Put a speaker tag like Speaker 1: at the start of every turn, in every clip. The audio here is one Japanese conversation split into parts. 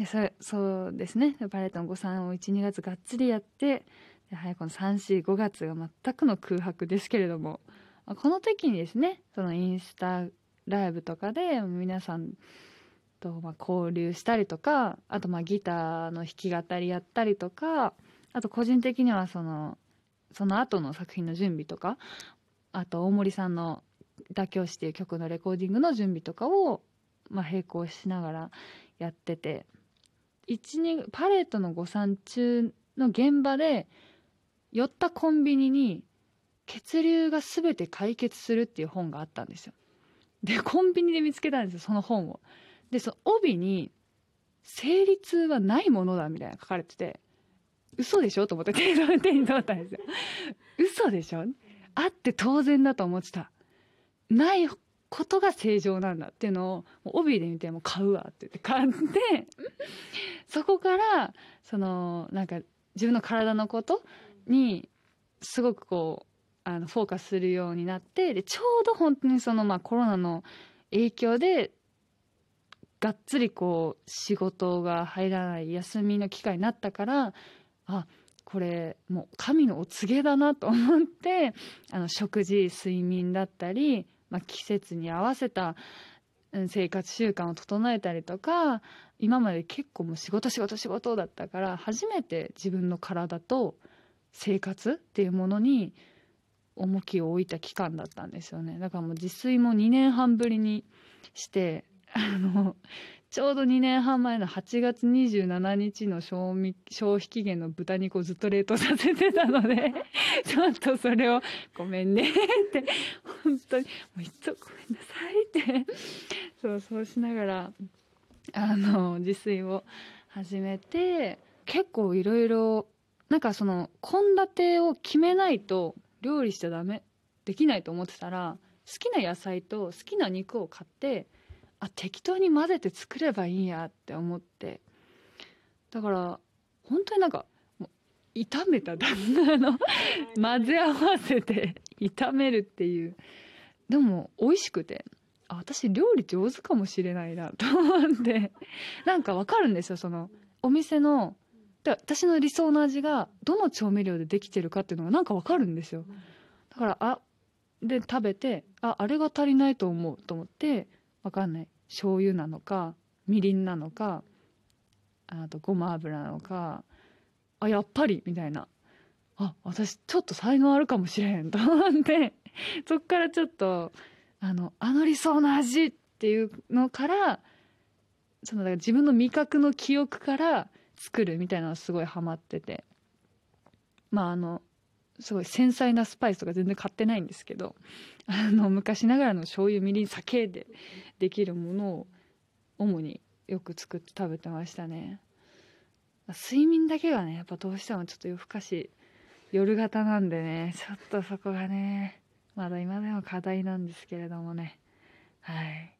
Speaker 1: でそそうですね。パレットの誤算を12月がっつりやってではいこの345月が全くの空白ですけれどもこの時にですねそのインスタライブとかで皆さんとま交流したりとかあとまあギターの弾き語りやったりとかあと個人的にはそのその後の作品の準備とかあと大森さんの「妥協し」っていう曲のレコーディングの準備とかを、ま、並行しながらやってて12パレードの誤算中の現場で寄ったコンビニに血流が全て解決するっていう本があったんですよ。でコンビニで見つけたんですよその本を。でその帯に「生理痛はないものだ」みたいな書かれてて嘘でしょ？と思って手に取ったんですよ。嘘でしょ？あって当然だと思ってた。ないことが正常なんだっていうのを帯で見ても買うわって言って買って そこからそのなんか自分の体のことにすごくこうあのフォーカスするようになってでちょうど本当にそのまあコロナの影響でがっつりこう仕事が入らない休みの機会になったからあこれもう神のお告げだなと思ってあの食事睡眠だったり、まあ、季節に合わせた生活習慣を整えたりとか今まで結構もう仕事仕事仕事だったから初めて自分の体と生活っていうものに重きを置いた期間だったんですよね。だからもう自炊も2年半ぶりにしてあのちょうど2年半前の8月27日の賞味消費期限の豚肉をずっと冷凍させてたので ちょっとそれをごめんねって。本当にもういっつもごめんなさいって。そうそうしながらあの自炊を始めて結構いろいろなんかその献立を決めないと料理しちゃダメできないと思ってたら好きな野菜と好きな肉を買ってあ適当に混ぜて作ればいいやって思って。だから本当になんか炒めただあの混ぜ合わせて炒めるっていう。でも美味しくて。あ私料理上手かもしれないなと思って。なんかわかるんですよそのお店ので私の理想の味がどの調味料でできてるかっていうのがなんかわかるんですよ。だからあで食べてああれが足りないと思うと思ってわかんない。醤油なのかみりんなのかあとごま油なのかあやっぱりみたいな。あ私ちょっと才能あるかもしれへんと思って。そっからちょっとあのあの理想の味っていうのからそのだから自分の味覚の記憶から作るみたいなのがすごいハマってて。まああのすごい繊細なスパイスとか全然買ってないんですけどあの昔ながらの醤油みりん酒でできるものを主によく作って食べてましたね。睡眠だけがねやっぱどうしてもちょっと夜更かし夜型なんでねちょっとそこがねまだ今でも課題なんですけれどもね。はい。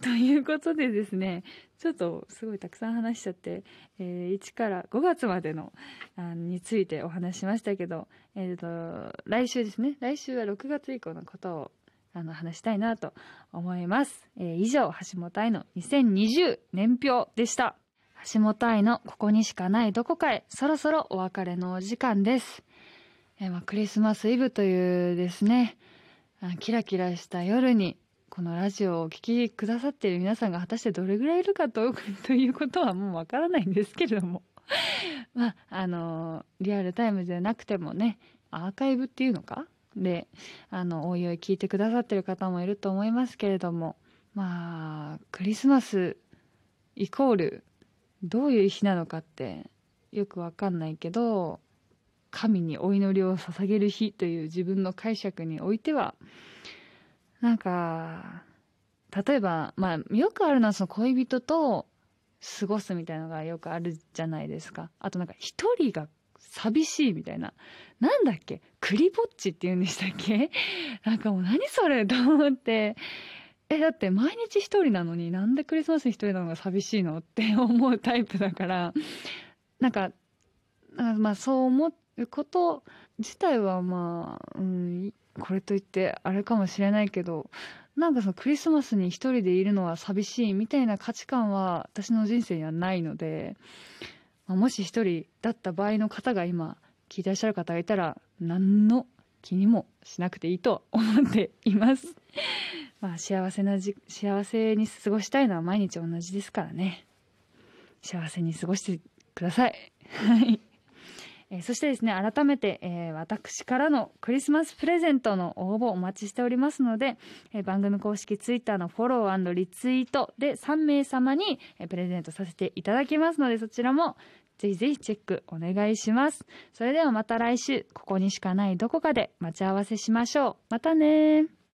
Speaker 1: ということでですねちょっとすごいたくさん話しちゃって、えー、1から5月までのあについてお話しましたけど、えーと、来週ですね。来週は6月以降のことをあの話したいなと思います、えー、以上橋本愛の2020年表でした。橋本愛のここにしかないどこかへそろそろお別れのお時間です、えー、まあ、クリスマスイブというですねキラキラした夜にこのラジオをお聴きくださっている皆さんが果たしてどれぐらいいるかとということはもうわからないんですけれども。まああのリアルタイムじゃなくてもねアーカイブっていうのか？であのおいおい聞いてくださってる方もいると思いますけれども。まあクリスマスイコールどういう日なのかってよくわかんないけど神にお祈りを捧げる日という自分の解釈においてはなんか、例えば、まあ、よくあるのはその恋人と過ごすみたいなのがよくあるじゃないですか。あとなんか一人が寂しいみたいな。なんだっけ？クリぼっちって言うんでしたっけ？なんかもう何それと思って。え、だって毎日一人なのになんでクリスマス一人なのが寂しいのって思うタイプだから、なんか、まあそう思ってこと自体はまあ、うん、これといってあれかもしれないけどなんかそのクリスマスに一人でいるのは寂しいみたいな価値観は私の人生にはないので、まあ、もし一人だった場合の方が今聞いてらっしゃる方がいたら何の気にもしなくていいと思っています。まあ幸せなじ幸せに過ごしたいのは毎日同じですからね。幸せに過ごしてください。はい。ー、そしてですね改めて、えー、私からのクリスマスプレゼントの応募お待ちしておりますので、えー、番組公式ツイッターのフォローリツイートで3名様に、えプレゼントさせていただきますのでそちらもぜひぜひチェックお願いします。それではまた来週ここにしかないどこかで待ち合わせしましょう。またね